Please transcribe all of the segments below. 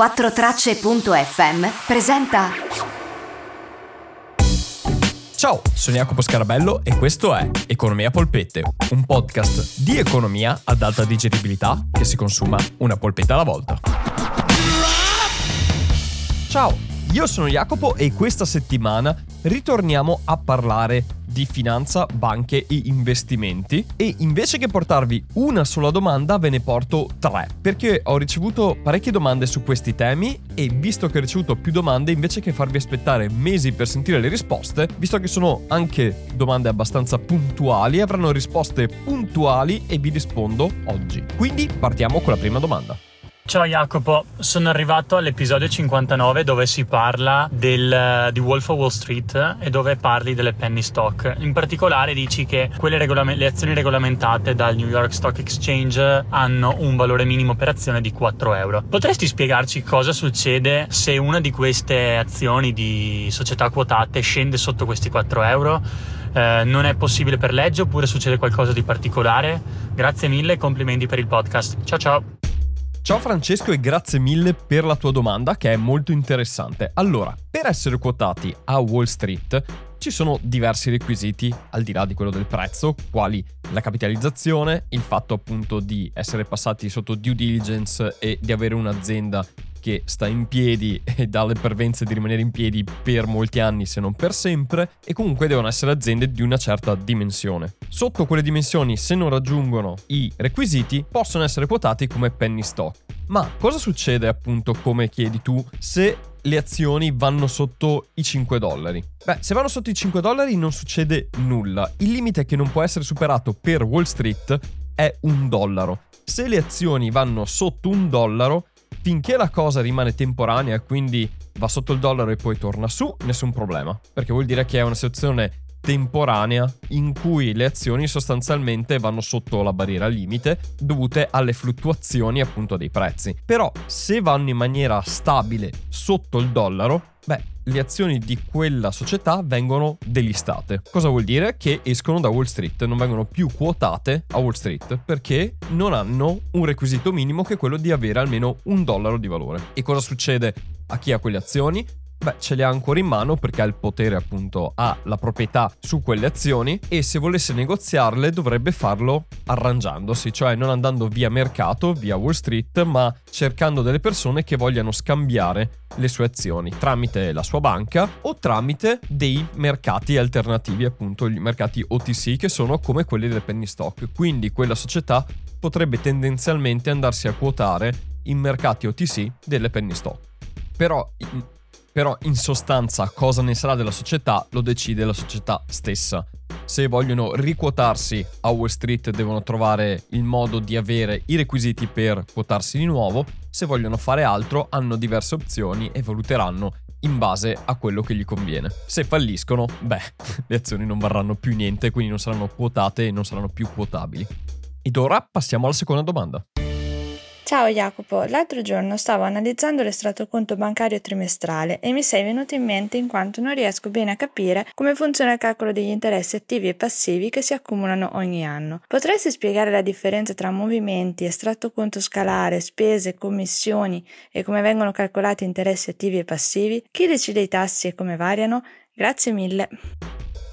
4tracce.fm presenta Ciao, sono Jacopo Scarabello e questo è Economia Polpette, un podcast di economia ad alta digeribilità che si consuma una polpetta alla volta. Ciao, io sono Jacopo e questa settimana ritorniamo a parlare di finanza, banche e investimenti. E invece che portarvi una sola domanda ve ne porto tre perché ho ricevuto parecchie domande su questi temi e visto che ho ricevuto più domande invece che farvi aspettare mesi per sentire le risposte visto che sono anche domande abbastanza puntuali avranno risposte puntuali e vi rispondo oggi. Quindi partiamo con la prima domanda Ciao Jacopo, sono arrivato all'episodio 59 dove si parla del, di Wolf of Wall Street e dove parli delle penny stock. In particolare dici che regolame- le azioni regolamentate dal New York Stock Exchange hanno un valore minimo per azione di 4 euro. Potresti spiegarci cosa succede se una di queste azioni di società quotate scende sotto questi 4 euro? Eh, non è possibile per legge oppure succede qualcosa di particolare? Grazie mille e complimenti per il podcast. Ciao ciao! Ciao Francesco e grazie mille per la tua domanda che è molto interessante. Allora, per essere quotati a Wall Street ci sono diversi requisiti al di là di quello del prezzo, quali la capitalizzazione, il fatto appunto di essere passati sotto due diligence e di avere un'azienda che sta in piedi e dà le pervenze di rimanere in piedi per molti anni se non per sempre e comunque devono essere aziende di una certa dimensione. Sotto quelle dimensioni se non raggiungono i requisiti possono essere quotati come penny stock. Ma cosa succede appunto come chiedi tu se le azioni vanno sotto i 5 dollari? Beh, se vanno sotto i 5 dollari non succede nulla. Il limite che non può essere superato per Wall Street è un dollaro. Se le azioni vanno sotto un dollaro, finché la cosa rimane temporanea, quindi va sotto il dollaro e poi torna su, nessun problema. Perché vuol dire che è una situazione temporanea in cui le azioni sostanzialmente vanno sotto la barriera limite dovute alle fluttuazioni appunto dei prezzi. Però se vanno in maniera stabile sotto il dollaro, beh, le azioni di quella società vengono delistate. Cosa vuol dire? Che escono da Wall Street, non vengono più quotate a Wall Street perché non hanno un requisito minimo che è quello di avere almeno un dollaro di valore. E cosa succede a chi ha quelle azioni? Beh, ce le ha ancora in mano perché ha il potere appunto, ha la proprietà su quelle azioni e se volesse negoziarle dovrebbe farlo arrangiandosi, cioè non andando via mercato, via Wall Street, ma cercando delle persone che vogliano scambiare le sue azioni tramite la sua banca o tramite dei mercati alternativi, appunto i mercati OTC che sono come quelli del penny stock. Quindi quella società potrebbe tendenzialmente andarsi a quotare in mercati OTC delle penny stock. Però però in sostanza cosa ne sarà della società lo decide la società stessa. Se vogliono riquotarsi a Wall Street devono trovare il modo di avere i requisiti per quotarsi di nuovo, se vogliono fare altro hanno diverse opzioni e valuteranno in base a quello che gli conviene. Se falliscono, beh, le azioni non varranno più niente, quindi non saranno quotate e non saranno più quotabili. Ed ora passiamo alla seconda domanda. Ciao Jacopo, l'altro giorno stavo analizzando l'estratto conto bancario trimestrale e mi sei venuto in mente in quanto non riesco bene a capire come funziona il calcolo degli interessi attivi e passivi che si accumulano ogni anno. Potresti spiegare la differenza tra movimenti, estratto conto scalare, spese, commissioni e come vengono calcolati interessi attivi e passivi? Chi decide i tassi e come variano? Grazie mille.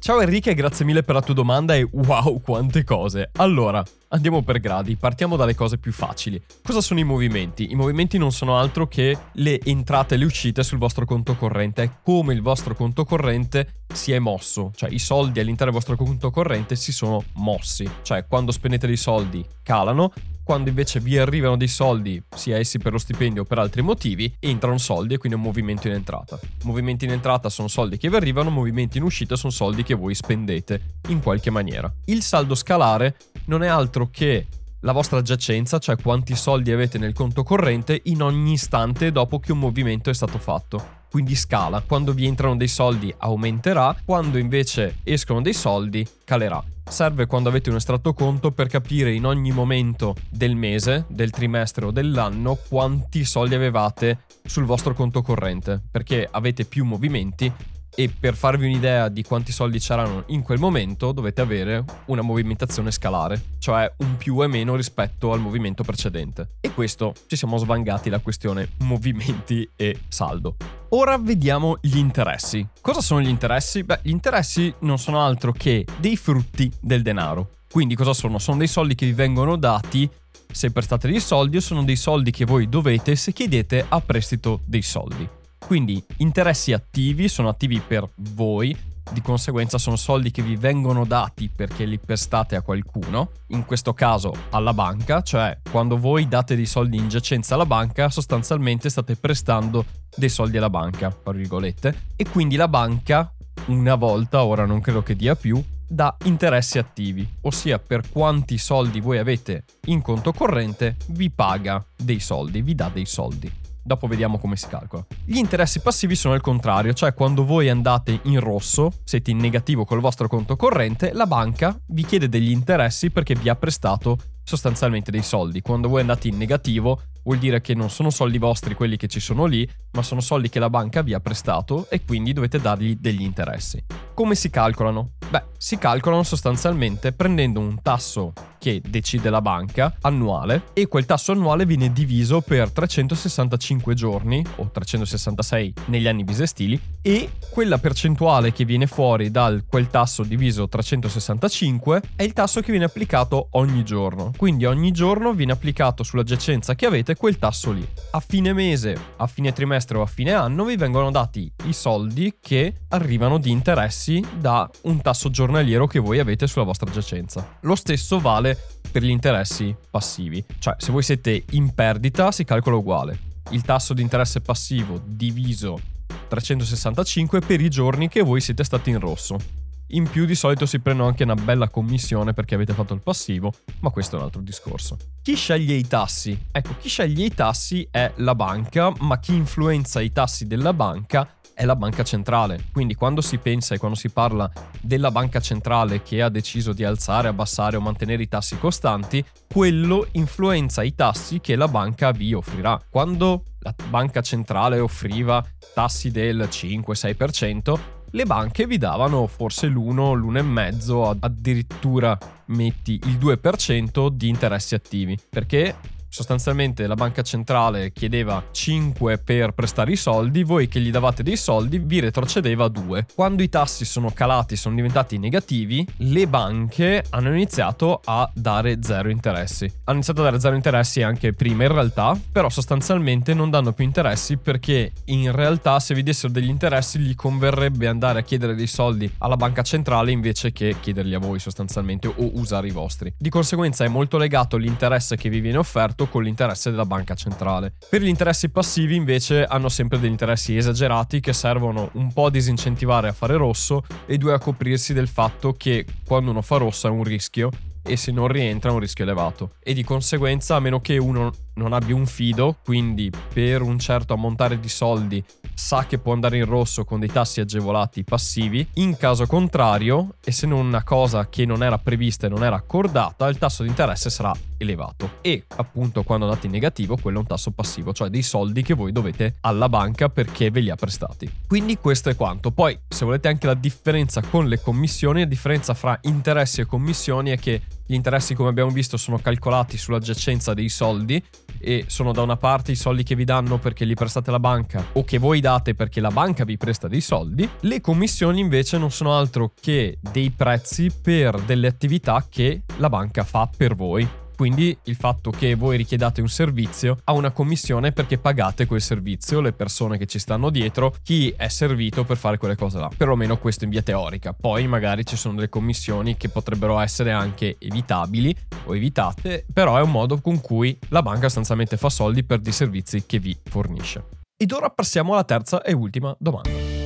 Ciao Enrique, grazie mille per la tua domanda e wow quante cose. Allora, andiamo per gradi, partiamo dalle cose più facili. Cosa sono i movimenti? I movimenti non sono altro che le entrate e le uscite sul vostro conto corrente, è come il vostro conto corrente si è mosso, cioè i soldi all'interno del vostro conto corrente si sono mossi, cioè quando spendete dei soldi calano, quando invece vi arrivano dei soldi, sia essi per lo stipendio o per altri motivi, entrano soldi e quindi un movimento in entrata. Movimenti in entrata sono soldi che vi arrivano, movimenti in uscita sono soldi che voi spendete in qualche maniera. Il saldo scalare non è altro che la vostra giacenza, cioè quanti soldi avete nel conto corrente in ogni istante dopo che un movimento è stato fatto quindi scala. Quando vi entrano dei soldi aumenterà, quando invece escono dei soldi calerà. Serve quando avete un estratto conto per capire in ogni momento del mese, del trimestre o dell'anno quanti soldi avevate sul vostro conto corrente, perché avete più movimenti e per farvi un'idea di quanti soldi c'erano in quel momento dovete avere una movimentazione scalare, cioè un più e meno rispetto al movimento precedente. E questo ci siamo svangati la questione movimenti e saldo. Ora vediamo gli interessi. Cosa sono gli interessi? Beh, gli interessi non sono altro che dei frutti del denaro. Quindi cosa sono? Sono dei soldi che vi vengono dati se prestate dei soldi o sono dei soldi che voi dovete se chiedete a prestito dei soldi. Quindi interessi attivi sono attivi per voi, di conseguenza sono soldi che vi vengono dati perché li prestate a qualcuno, in questo caso alla banca, cioè quando voi date dei soldi in giacenza alla banca, sostanzialmente state prestando dei soldi alla banca, tra virgolette, e quindi la banca una volta, ora non credo che dia più, da interessi attivi, ossia per quanti soldi voi avete in conto corrente vi paga dei soldi, vi dà dei soldi. Dopo vediamo come si calcola. Gli interessi passivi sono il contrario, cioè quando voi andate in rosso, siete in negativo col vostro conto corrente, la banca vi chiede degli interessi perché vi ha prestato sostanzialmente dei soldi. Quando voi andate in negativo, vuol dire che non sono soldi vostri quelli che ci sono lì, ma sono soldi che la banca vi ha prestato e quindi dovete dargli degli interessi. Come si calcolano? Beh, si calcolano sostanzialmente prendendo un tasso che decide la banca annuale e quel tasso annuale viene diviso per 365 giorni o 366 negli anni bisestili e quella percentuale che viene fuori dal quel tasso diviso 365 è il tasso che viene applicato ogni giorno. Quindi ogni giorno viene applicato sulla giacenza che avete quel tasso lì. A fine mese, a fine trimestre o a fine anno vi vengono dati i soldi che arrivano di interessi da un tasso giornaliero che voi avete sulla vostra giacenza. Lo stesso vale per gli interessi passivi, cioè se voi siete in perdita si calcola uguale. Il tasso di interesse passivo diviso 365 per i giorni che voi siete stati in rosso. In più di solito si prendono anche una bella commissione perché avete fatto il passivo, ma questo è un altro discorso. Chi sceglie i tassi? Ecco, chi sceglie i tassi è la banca, ma chi influenza i tassi della banca è la banca centrale. Quindi quando si pensa e quando si parla della banca centrale che ha deciso di alzare, abbassare o mantenere i tassi costanti, quello influenza i tassi che la banca vi offrirà. Quando la banca centrale offriva tassi del 5-6%, le banche vi davano forse l'1, l'1,5, addirittura metti il 2% di interessi attivi, perché sostanzialmente la banca centrale chiedeva 5 per prestare i soldi, voi che gli davate dei soldi vi retrocedeva a 2. Quando i tassi sono calati, sono diventati negativi, le banche hanno iniziato a dare zero interessi. Hanno iniziato a dare zero interessi anche prima in realtà, però sostanzialmente non danno più interessi perché in realtà se vi dessero degli interessi gli converrebbe andare a chiedere dei soldi alla banca centrale invece che chiederli a voi sostanzialmente o usare i vostri. Di conseguenza è molto legato l'interesse che vi viene offerto rapporto con l'interesse della banca centrale. Per gli interessi passivi invece hanno sempre degli interessi esagerati che servono un po' a disincentivare a fare rosso e due a coprirsi del fatto che quando uno fa rosso è un rischio e se non rientra è un rischio elevato e di conseguenza a meno che uno non abbia un fido, quindi per un certo ammontare di soldi sa che può andare in rosso con dei tassi agevolati passivi, in caso contrario, e se non una cosa che non era prevista e non era accordata, il tasso di interesse sarà elevato. E appunto quando andate in negativo, quello è un tasso passivo, cioè dei soldi che voi dovete alla banca perché ve li ha prestati. Quindi questo è quanto. Poi, se volete anche la differenza con le commissioni, la differenza fra interessi e commissioni è che gli interessi, come abbiamo visto, sono calcolati sulla giacenza dei soldi e sono da una parte i soldi che vi danno perché li prestate alla banca o che voi date perché la banca vi presta dei soldi. Le commissioni invece non sono altro che dei prezzi per delle attività che la banca fa per voi. Quindi il fatto che voi richiedate un servizio ha una commissione perché pagate quel servizio, le persone che ci stanno dietro, chi è servito per fare quelle cose là. Perlomeno questo in via teorica. Poi magari ci sono delle commissioni che potrebbero essere anche evitabili o evitate, però è un modo con cui la banca sostanzialmente fa soldi per dei servizi che vi fornisce. Ed ora passiamo alla terza e ultima domanda.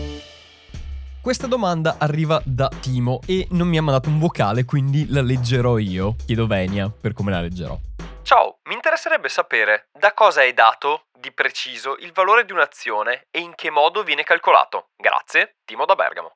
Questa domanda arriva da Timo e non mi ha mandato un vocale, quindi la leggerò io. Chiedo Venia per come la leggerò. Ciao, mi interesserebbe sapere da cosa è dato di preciso il valore di un'azione e in che modo viene calcolato. Grazie, Timo da Bergamo.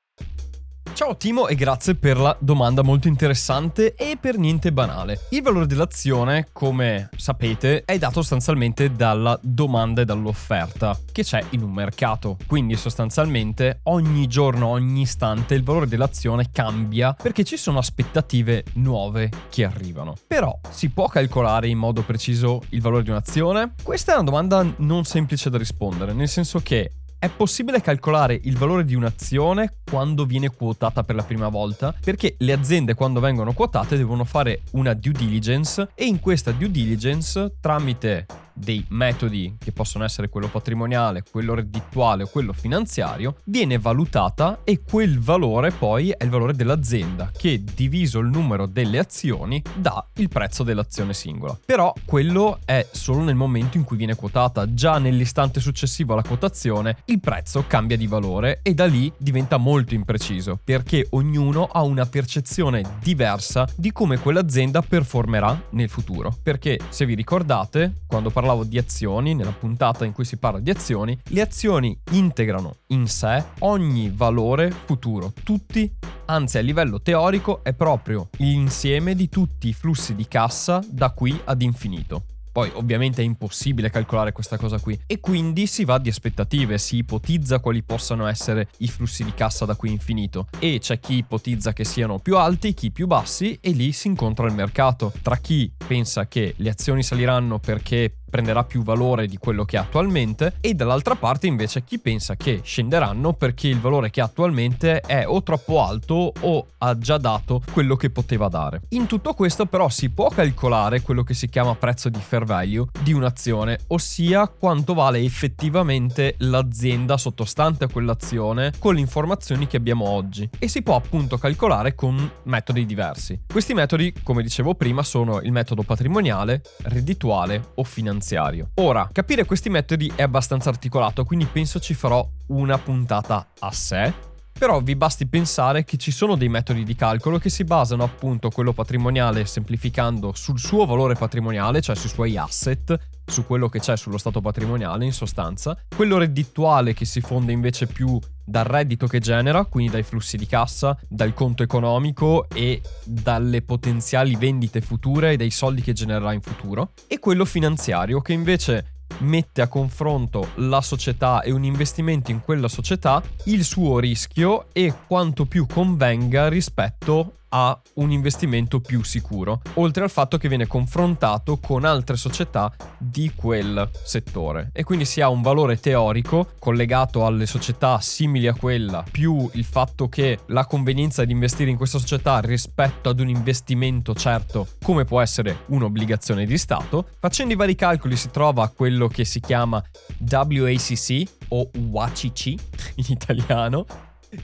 Ciao Timo e grazie per la domanda molto interessante e per niente banale. Il valore dell'azione, come sapete, è dato sostanzialmente dalla domanda e dall'offerta che c'è in un mercato. Quindi sostanzialmente ogni giorno, ogni istante il valore dell'azione cambia perché ci sono aspettative nuove che arrivano. Però si può calcolare in modo preciso il valore di un'azione? Questa è una domanda non semplice da rispondere, nel senso che è possibile calcolare il valore di un'azione quando viene quotata per la prima volta? Perché le aziende quando vengono quotate devono fare una due diligence e in questa due diligence tramite dei metodi che possono essere quello patrimoniale, quello reddituale o quello finanziario, viene valutata e quel valore poi è il valore dell'azienda che diviso il numero delle azioni dà il prezzo dell'azione singola. Però quello è solo nel momento in cui viene quotata, già nell'istante successivo alla quotazione il prezzo cambia di valore e da lì diventa molto impreciso perché ognuno ha una percezione diversa di come quell'azienda performerà nel futuro. Perché se vi ricordate, quando parlavo parlavo di azioni, nella puntata in cui si parla di azioni, le azioni integrano in sé ogni valore futuro, tutti, anzi a livello teorico è proprio l'insieme di tutti i flussi di cassa da qui ad infinito. Poi ovviamente è impossibile calcolare questa cosa qui e quindi si va di aspettative, si ipotizza quali possano essere i flussi di cassa da qui infinito e c'è chi ipotizza che siano più alti, chi più bassi e lì si incontra il mercato. Tra chi pensa che le azioni saliranno perché prenderà più valore di quello che ha attualmente e dall'altra parte invece chi pensa che scenderanno perché il valore che ha attualmente è o troppo alto o ha già dato quello che poteva dare. In tutto questo però si può calcolare quello che si chiama prezzo di fair value di un'azione, ossia quanto vale effettivamente l'azienda sottostante a quell'azione con le informazioni che abbiamo oggi e si può appunto calcolare con metodi diversi. Questi metodi, come dicevo prima, sono il metodo patrimoniale, reddituale o finanziario finanziario. Ora, capire questi metodi è abbastanza articolato, quindi penso ci farò una puntata a sé. Però vi basti pensare che ci sono dei metodi di calcolo che si basano appunto quello patrimoniale semplificando sul suo valore patrimoniale, cioè sui suoi asset, su quello che c'è sullo stato patrimoniale in sostanza, quello reddituale che si fonde invece più dal reddito che genera, quindi dai flussi di cassa, dal conto economico e dalle potenziali vendite future e dai soldi che genererà in futuro, e quello finanziario che invece mette a confronto la società e un investimento in quella società, il suo rischio e quanto più convenga rispetto a un investimento più sicuro, oltre al fatto che viene confrontato con altre società di quel settore e quindi si ha un valore teorico collegato alle società simili a quella, più il fatto che la convenienza di investire in questa società rispetto ad un investimento certo come può essere un'obbligazione di Stato. Facendo i vari calcoli si trova quello che si chiama WACC o WACC in italiano,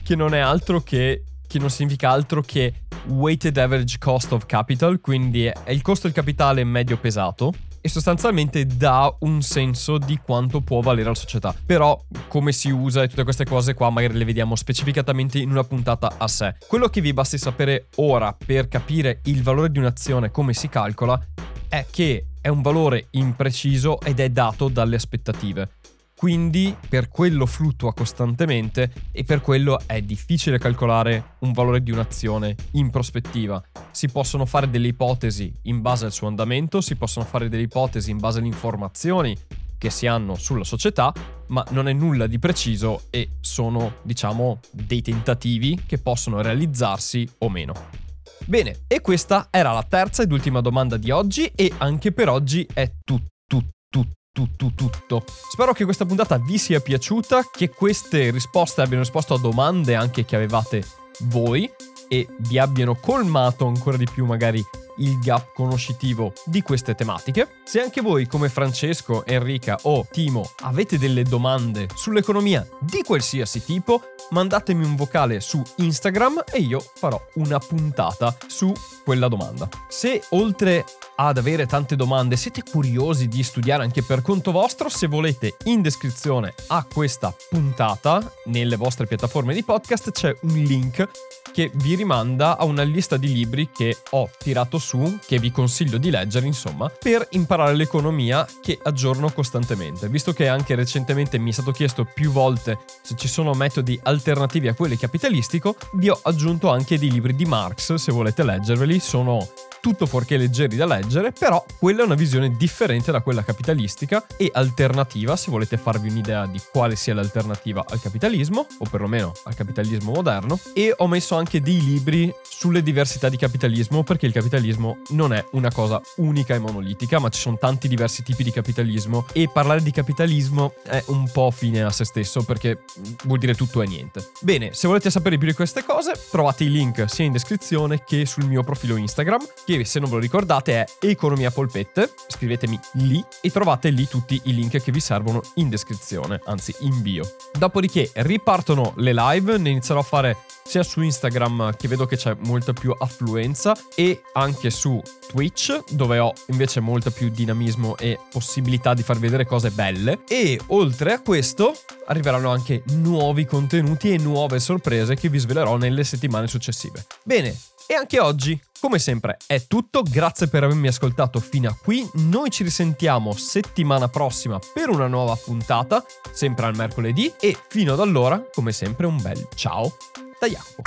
che non è altro che che non significa altro che weighted average cost of capital, quindi è il costo del capitale medio pesato e sostanzialmente dà un senso di quanto può valere la società. Però come si usa e tutte queste cose qua magari le vediamo specificatamente in una puntata a sé. Quello che vi basti sapere ora per capire il valore di un'azione, come si calcola, è che è un valore impreciso ed è dato dalle aspettative. Quindi per quello fluttua costantemente e per quello è difficile calcolare un valore di un'azione in prospettiva. Si possono fare delle ipotesi in base al suo andamento, si possono fare delle ipotesi in base alle informazioni che si hanno sulla società, ma non è nulla di preciso e sono, diciamo, dei tentativi che possono realizzarsi o meno. Bene, e questa era la terza ed ultima domanda di oggi e anche per oggi è tutto, tutto, tutto tutto, tutto. Spero che questa puntata vi sia piaciuta, che queste risposte abbiano risposto a domande anche che avevate voi e vi abbiano colmato ancora di più magari il gap conoscitivo di queste tematiche. Se anche voi, come Francesco, Enrica o Timo, avete delle domande sull'economia di qualsiasi tipo, mandatemi un vocale su Instagram e io farò una puntata su quella domanda. Se oltre ad avere tante domande siete curiosi di studiare anche per conto vostro, se volete in descrizione a questa puntata nelle vostre piattaforme di podcast c'è un link che vi rimanda a una lista di libri che ho tirato su, che vi consiglio di leggere, insomma, per imparare l'economia che aggiorno costantemente. Visto che anche recentemente mi è stato chiesto più volte se ci sono metodi alternativi a quelli capitalistico, vi ho aggiunto anche dei libri di Marx, se volete leggerveli, sono tutto fuorché leggeri da leggere, però quella è una visione differente da quella capitalistica e alternativa, se volete farvi un'idea di quale sia l'alternativa al capitalismo, o perlomeno al capitalismo moderno, e ho messo anche dei libri sulle diversità di capitalismo, perché il capitalismo non è una cosa unica e monolitica, ma ci sono tanti diversi tipi di capitalismo e parlare di capitalismo è un po' fine a se stesso, perché vuol dire tutto e niente. Bene, se volete sapere più di queste cose, trovate i link sia in descrizione che sul mio profilo Instagram, che se non ve lo ricordate è Economia Polpette, scrivetemi lì e trovate lì tutti i link che vi servono in descrizione, anzi in bio. Dopodiché ripartono le live, ne inizierò a fare sia su Instagram che vedo che c'è molta più affluenza e anche su Twitch dove ho invece molto più dinamismo e possibilità di far vedere cose belle e oltre a questo arriveranno anche nuovi contenuti e nuove sorprese che vi svelerò nelle settimane successive. Bene, e anche oggi, come sempre, è tutto. Grazie per avermi ascoltato fino a qui. Noi ci risentiamo settimana prossima per una nuova puntata, sempre al mercoledì. E fino ad allora, come sempre, un bel ciao da Jacopo.